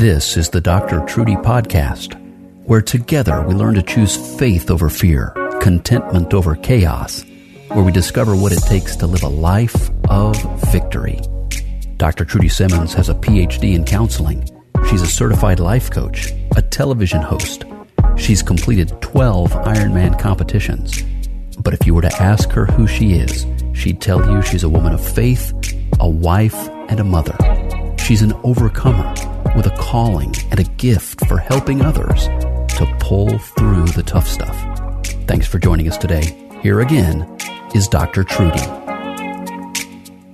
This is the Dr. Trudy Podcast, where together we learn to choose faith over fear, contentment over chaos, where we discover what it takes to live a life of victory. Dr. Trudy Simmons has a PhD in counseling. She's a certified life coach, a television host. She's completed 12 Ironman competitions. But if you were to ask her who she is, she'd tell you she's a woman of faith, a wife, and a mother. She's an overcomer with a calling and a gift for helping others to pull through the tough stuff. Thanks for joining us today. Here again is Dr. Trudy.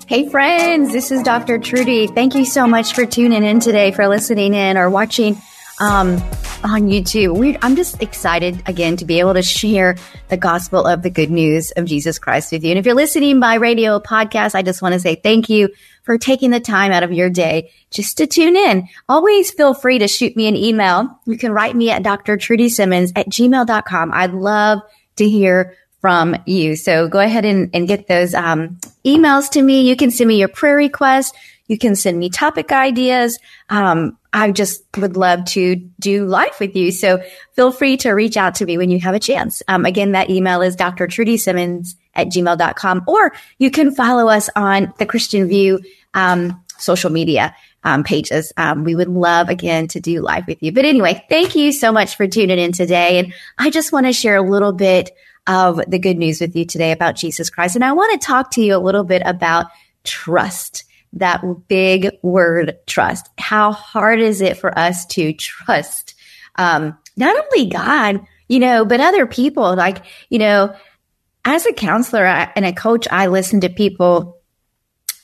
Hey friends, this is Dr. Trudy. Thank you so much for tuning in today, for listening in or watching um, on YouTube. We're, I'm just excited again to be able to share the gospel of the good news of Jesus Christ with you. And if you're listening by radio podcast, I just want to say thank you for taking the time out of your day just to tune in. Always feel free to shoot me an email. You can write me at drtrudysimmons at gmail.com. I'd love to hear from you. So go ahead and, and get those um, emails to me. You can send me your prayer requests. You can send me topic ideas. Um, I just would love to do life with you. So feel free to reach out to me when you have a chance. Um, again, that email is drtrudysimmons at gmail.com, or you can follow us on the Christian View um, social media um, pages. Um, we would love again to do live with you. But anyway, thank you so much for tuning in today. And I just want to share a little bit of the good news with you today about Jesus Christ. And I want to talk to you a little bit about trust. That big word, trust. How hard is it for us to trust, um, not only God, you know, but other people? Like, you know, as a counselor and a coach, I listen to people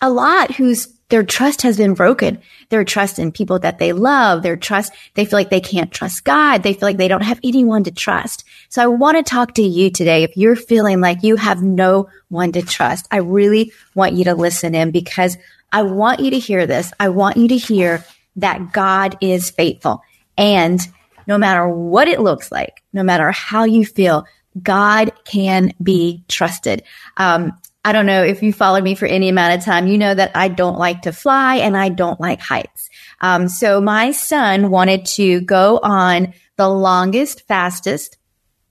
a lot whose their trust has been broken. Their trust in people that they love, their trust, they feel like they can't trust God. They feel like they don't have anyone to trust. So I want to talk to you today. If you're feeling like you have no one to trust, I really want you to listen in because I want you to hear this. I want you to hear that God is faithful. And no matter what it looks like, no matter how you feel, God can be trusted. Um, I don't know if you followed me for any amount of time, you know that I don't like to fly and I don't like heights. Um, so my son wanted to go on the longest, fastest,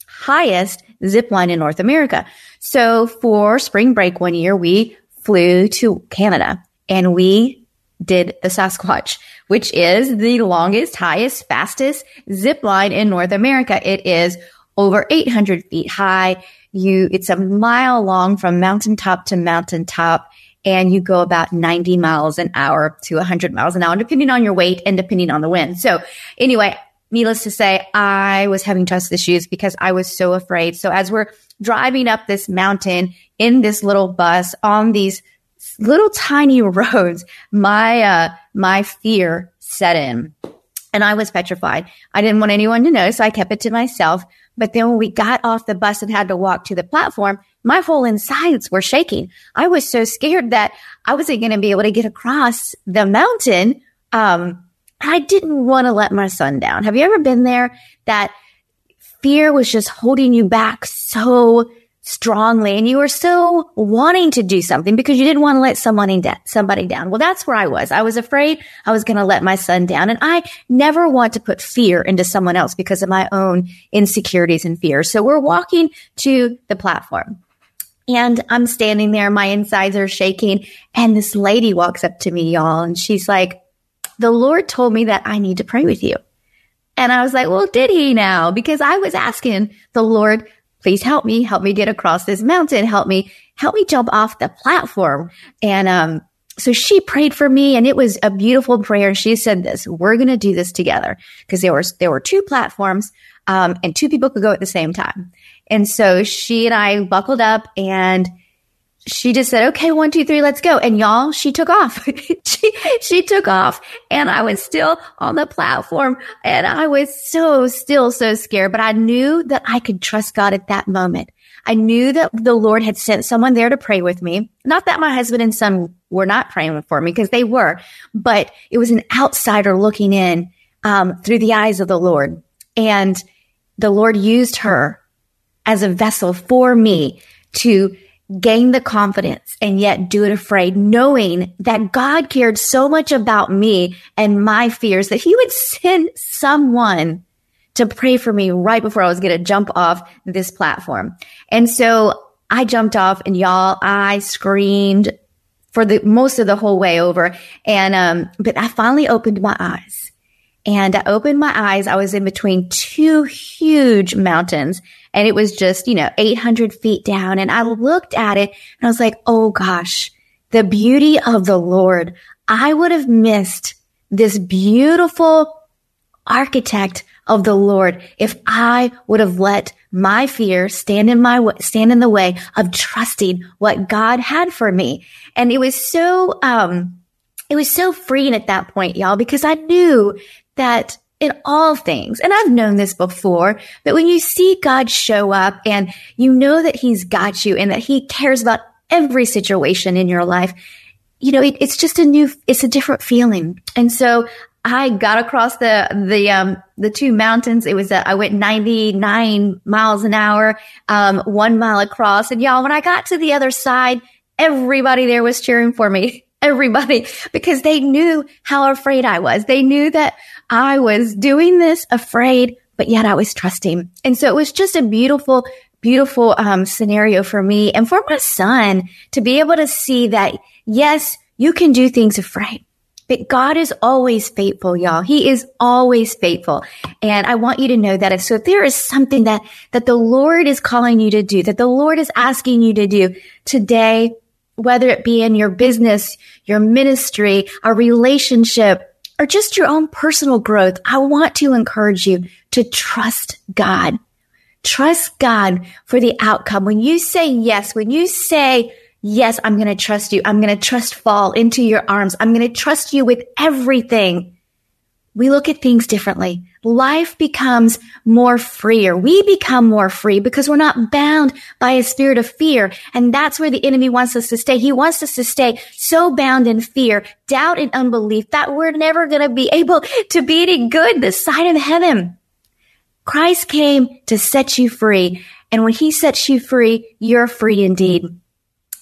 highest zip line in North America. So for spring break one year, we flew to Canada and we did the Sasquatch, which is the longest, highest, fastest zip line in North America. It is over 800 feet high. You, it's a mile long from mountaintop to mountaintop and you go about 90 miles an hour to 100 miles an hour, depending on your weight and depending on the wind. So anyway, needless to say, I was having trust issues because I was so afraid. So as we're driving up this mountain in this little bus on these little tiny roads, my, uh, my fear set in and I was petrified. I didn't want anyone to know, so I kept it to myself. But then when we got off the bus and had to walk to the platform, my whole insides were shaking. I was so scared that I wasn't going to be able to get across the mountain. Um, I didn't want to let my son down. Have you ever been there that fear was just holding you back so strongly and you were so wanting to do something because you didn't want to let someone de- somebody down. Well, that's where I was. I was afraid I was going to let my son down and I never want to put fear into someone else because of my own insecurities and fears. So we're walking to the platform and I'm standing there. My insides are shaking and this lady walks up to me, y'all, and she's like, the Lord told me that I need to pray with you. And I was like, well, did he now? Because I was asking the Lord please help me, help me get across this mountain, help me, help me jump off the platform. And, um, so she prayed for me and it was a beautiful prayer. She said this, we're going to do this together because there was, there were two platforms, um, and two people could go at the same time. And so she and I buckled up and she just said, okay, one, two, three, let's go. And y'all, she took off. she, she took off and I was still on the platform and I was so still so scared, but I knew that I could trust God at that moment. I knew that the Lord had sent someone there to pray with me. Not that my husband and son were not praying for me because they were, but it was an outsider looking in, um, through the eyes of the Lord. And the Lord used her as a vessel for me to gain the confidence and yet do it afraid, knowing that God cared so much about me and my fears that he would send someone to pray for me right before I was going to jump off this platform. And so I jumped off and y'all, I screamed for the most of the whole way over. And, um, but I finally opened my eyes and I opened my eyes. I was in between two huge mountains and it was just, you know, 800 feet down. And I looked at it and I was like, Oh gosh, the beauty of the Lord. I would have missed this beautiful architect of the Lord if I would have let my fear stand in my stand in the way of trusting what God had for me. And it was so um it was so freeing at that point, y'all, because I knew that in all things, and I've known this before, but when you see God show up and you know that he's got you and that he cares about every situation in your life, you know, it, it's just a new, it's a different feeling. And so I got across the, the, um, the two mountains. It was, uh, I went 99 miles an hour, um, one mile across. And y'all, when I got to the other side, everybody there was cheering for me. Everybody, because they knew how afraid I was. They knew that I was doing this afraid, but yet I was trusting. And so it was just a beautiful, beautiful, um, scenario for me and for my son to be able to see that, yes, you can do things afraid but God is always faithful, y'all. He is always faithful. And I want you to know that. So if there is something that, that the Lord is calling you to do, that the Lord is asking you to do today, whether it be in your business, your ministry, a relationship, or just your own personal growth, I want to encourage you to trust God. Trust God for the outcome. When you say yes, when you say, Yes, I'm going to trust you. I'm going to trust fall into your arms. I'm going to trust you with everything. We look at things differently. Life becomes more freer. We become more free because we're not bound by a spirit of fear. And that's where the enemy wants us to stay. He wants us to stay so bound in fear, doubt and unbelief that we're never going to be able to be any good this side of heaven. Christ came to set you free. And when he sets you free, you're free indeed.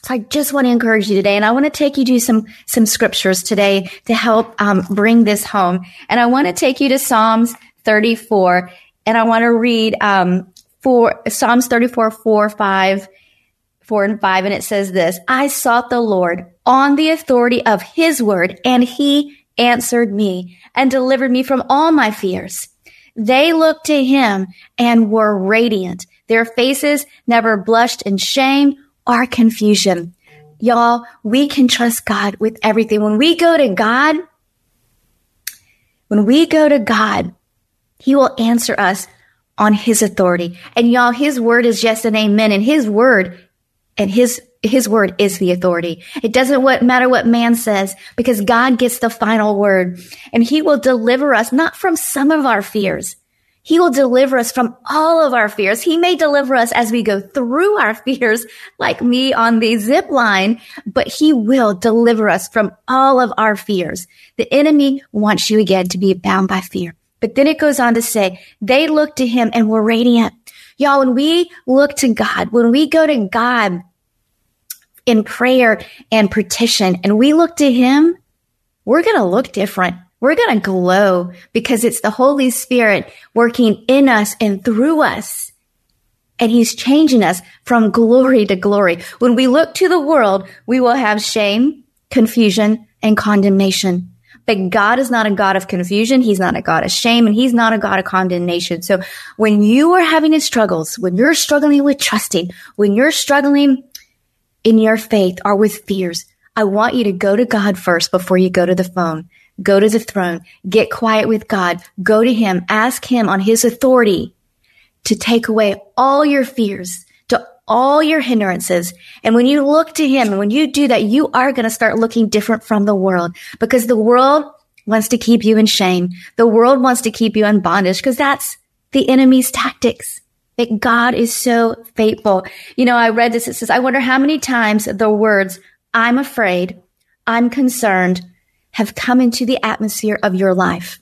So I just want to encourage you today, and I want to take you to some some scriptures today to help um, bring this home. And I want to take you to Psalms 34, and I want to read um, for Psalms 34, 4, 5, 4 and 5, and it says this: I sought the Lord on the authority of His word, and He answered me and delivered me from all my fears. They looked to Him and were radiant; their faces never blushed in shame our confusion. Y'all, we can trust God with everything. When we go to God, when we go to God, He will answer us on His authority. And y'all, His word is yes and amen. And His word and His his word is the authority. It doesn't what, matter what man says because God gets the final word and he will deliver us not from some of our fears, he will deliver us from all of our fears. He may deliver us as we go through our fears, like me on the zip line, but he will deliver us from all of our fears. The enemy wants you again to be bound by fear. But then it goes on to say, they look to him and were radiant. Y'all, when we look to God, when we go to God in prayer and petition and we look to him, we're going to look different we're going to glow because it's the Holy Spirit working in us and through us. And he's changing us from glory to glory. When we look to the world, we will have shame, confusion, and condemnation. But God is not a God of confusion. He's not a God of shame and he's not a God of condemnation. So when you are having struggles, when you're struggling with trusting, when you're struggling in your faith or with fears, I want you to go to God first before you go to the phone Go to the throne, get quiet with God, go to Him, ask Him on His authority to take away all your fears, to all your hindrances. And when you look to him and when you do that, you are going to start looking different from the world because the world wants to keep you in shame. The world wants to keep you in bondage because that's the enemy's tactics. That God is so faithful. You know, I read this. It says, I wonder how many times the words, I'm afraid, I'm concerned, have come into the atmosphere of your life.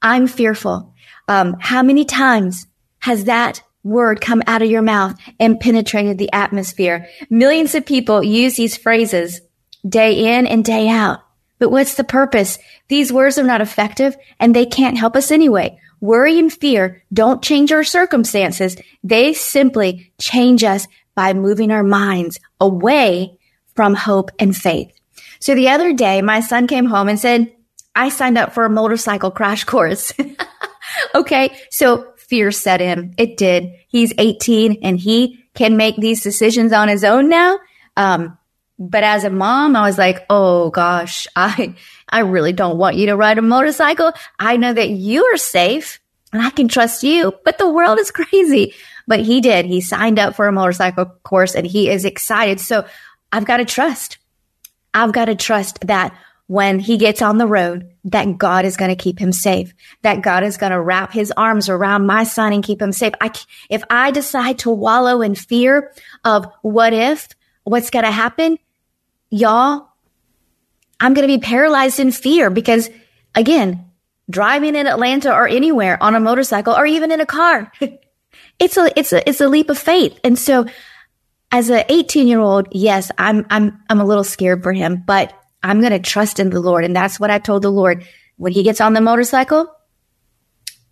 I'm fearful. Um, how many times has that word come out of your mouth and penetrated the atmosphere? Millions of people use these phrases day in and day out. But what's the purpose? These words are not effective and they can't help us anyway. Worry and fear don't change our circumstances. They simply change us by moving our minds away from hope and faith. So the other day, my son came home and said, I signed up for a motorcycle crash course. okay. So fear set in. It did. He's 18 and he can make these decisions on his own now. Um, but as a mom, I was like, Oh gosh, I, I really don't want you to ride a motorcycle. I know that you are safe and I can trust you, but the world is crazy. But he did. He signed up for a motorcycle course and he is excited. So I've got to trust. I've got to trust that when he gets on the road, that God is going to keep him safe, that God is going to wrap his arms around my son and keep him safe. I, if I decide to wallow in fear of what if, what's going to happen, y'all, I'm going to be paralyzed in fear because again, driving in Atlanta or anywhere on a motorcycle or even in a car, it's a, it's a, it's a leap of faith. And so as an 18 year old, yes, I'm, I'm, I'm a little scared for him, but I'm going to trust in the Lord. And that's what I told the Lord. When he gets on the motorcycle,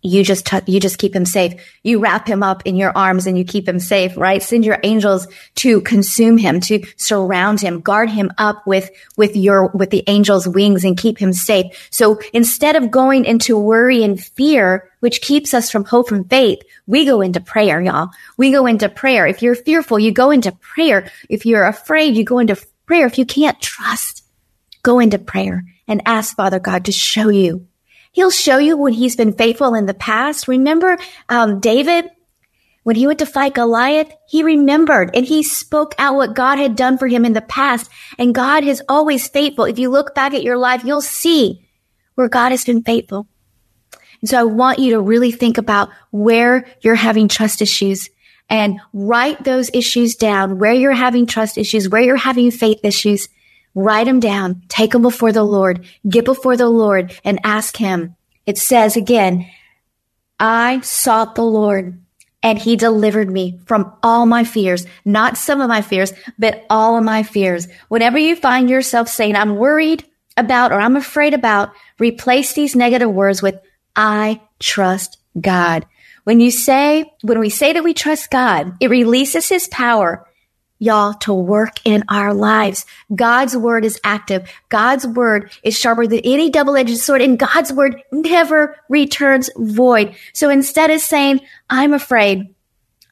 you just t- you just keep him safe. You wrap him up in your arms and you keep him safe, right? Send your angels to consume him, to surround him, guard him up with with your with the angels' wings and keep him safe. So instead of going into worry and fear, which keeps us from hope and faith, we go into prayer, y'all. We go into prayer. If you're fearful, you go into prayer. If you're afraid, you go into prayer. If you can't trust, go into prayer and ask Father God to show you He'll show you when he's been faithful in the past. Remember, um, David, when he went to fight Goliath, he remembered and he spoke out what God had done for him in the past. And God is always faithful. If you look back at your life, you'll see where God has been faithful. And so I want you to really think about where you're having trust issues and write those issues down, where you're having trust issues, where you're having faith issues, write them down, take them before the Lord, get before the Lord and ask him. It says again, I sought the Lord and he delivered me from all my fears, not some of my fears, but all of my fears. Whenever you find yourself saying, I'm worried about or I'm afraid about, replace these negative words with, I trust God. When you say, when we say that we trust God, it releases his power y'all, to work in our lives. God's word is active. God's word is sharper than any double-edged sword and God's word never returns void. So instead of saying, I'm afraid,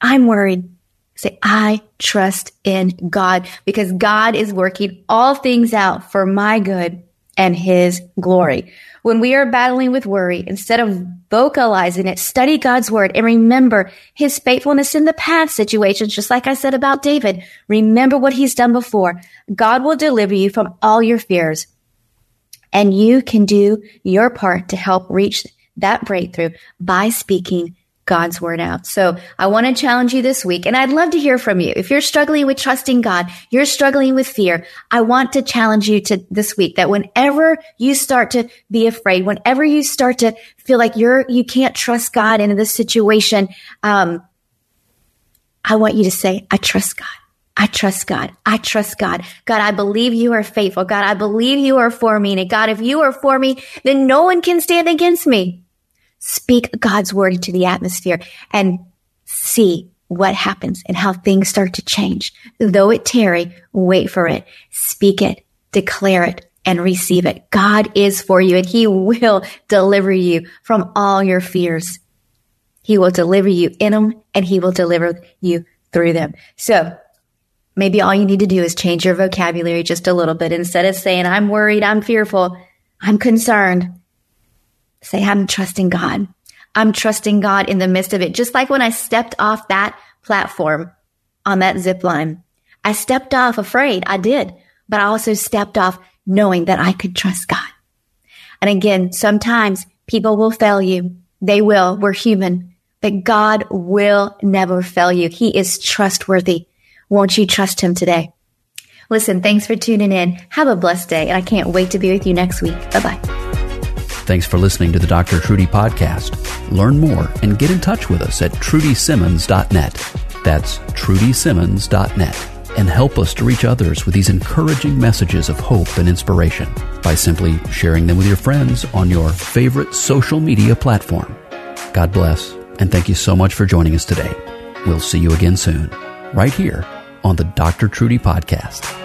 I'm worried, say, I trust in God because God is working all things out for my good and his glory. When we are battling with worry, instead of vocalizing it, study God's word and remember his faithfulness in the past situations, just like I said about David. Remember what he's done before. God will deliver you from all your fears and you can do your part to help reach that breakthrough by speaking God's word out. So I want to challenge you this week and I'd love to hear from you. If you're struggling with trusting God, you're struggling with fear, I want to challenge you to this week that whenever you start to be afraid, whenever you start to feel like you're, you can't trust God in this situation, um, I want you to say, I trust God. I trust God. I trust God. God, I believe you are faithful. God, I believe you are for me. And God, if you are for me, then no one can stand against me. Speak God's word into the atmosphere and see what happens and how things start to change. Though it tarry, wait for it. Speak it, declare it, and receive it. God is for you and he will deliver you from all your fears. He will deliver you in them and he will deliver you through them. So maybe all you need to do is change your vocabulary just a little bit. Instead of saying, I'm worried, I'm fearful, I'm concerned, Say, I'm trusting God. I'm trusting God in the midst of it. Just like when I stepped off that platform on that zip line. I stepped off afraid. I did, but I also stepped off knowing that I could trust God. And again, sometimes people will fail you. They will. We're human, but God will never fail you. He is trustworthy. Won't you trust him today? Listen, thanks for tuning in. Have a blessed day, and I can't wait to be with you next week. Bye bye. Thanks for listening to the Dr. Trudy podcast. Learn more and get in touch with us at trudysimmons.net. That's trudysimmons.net. And help us to reach others with these encouraging messages of hope and inspiration by simply sharing them with your friends on your favorite social media platform. God bless, and thank you so much for joining us today. We'll see you again soon, right here on the Dr. Trudy Podcast.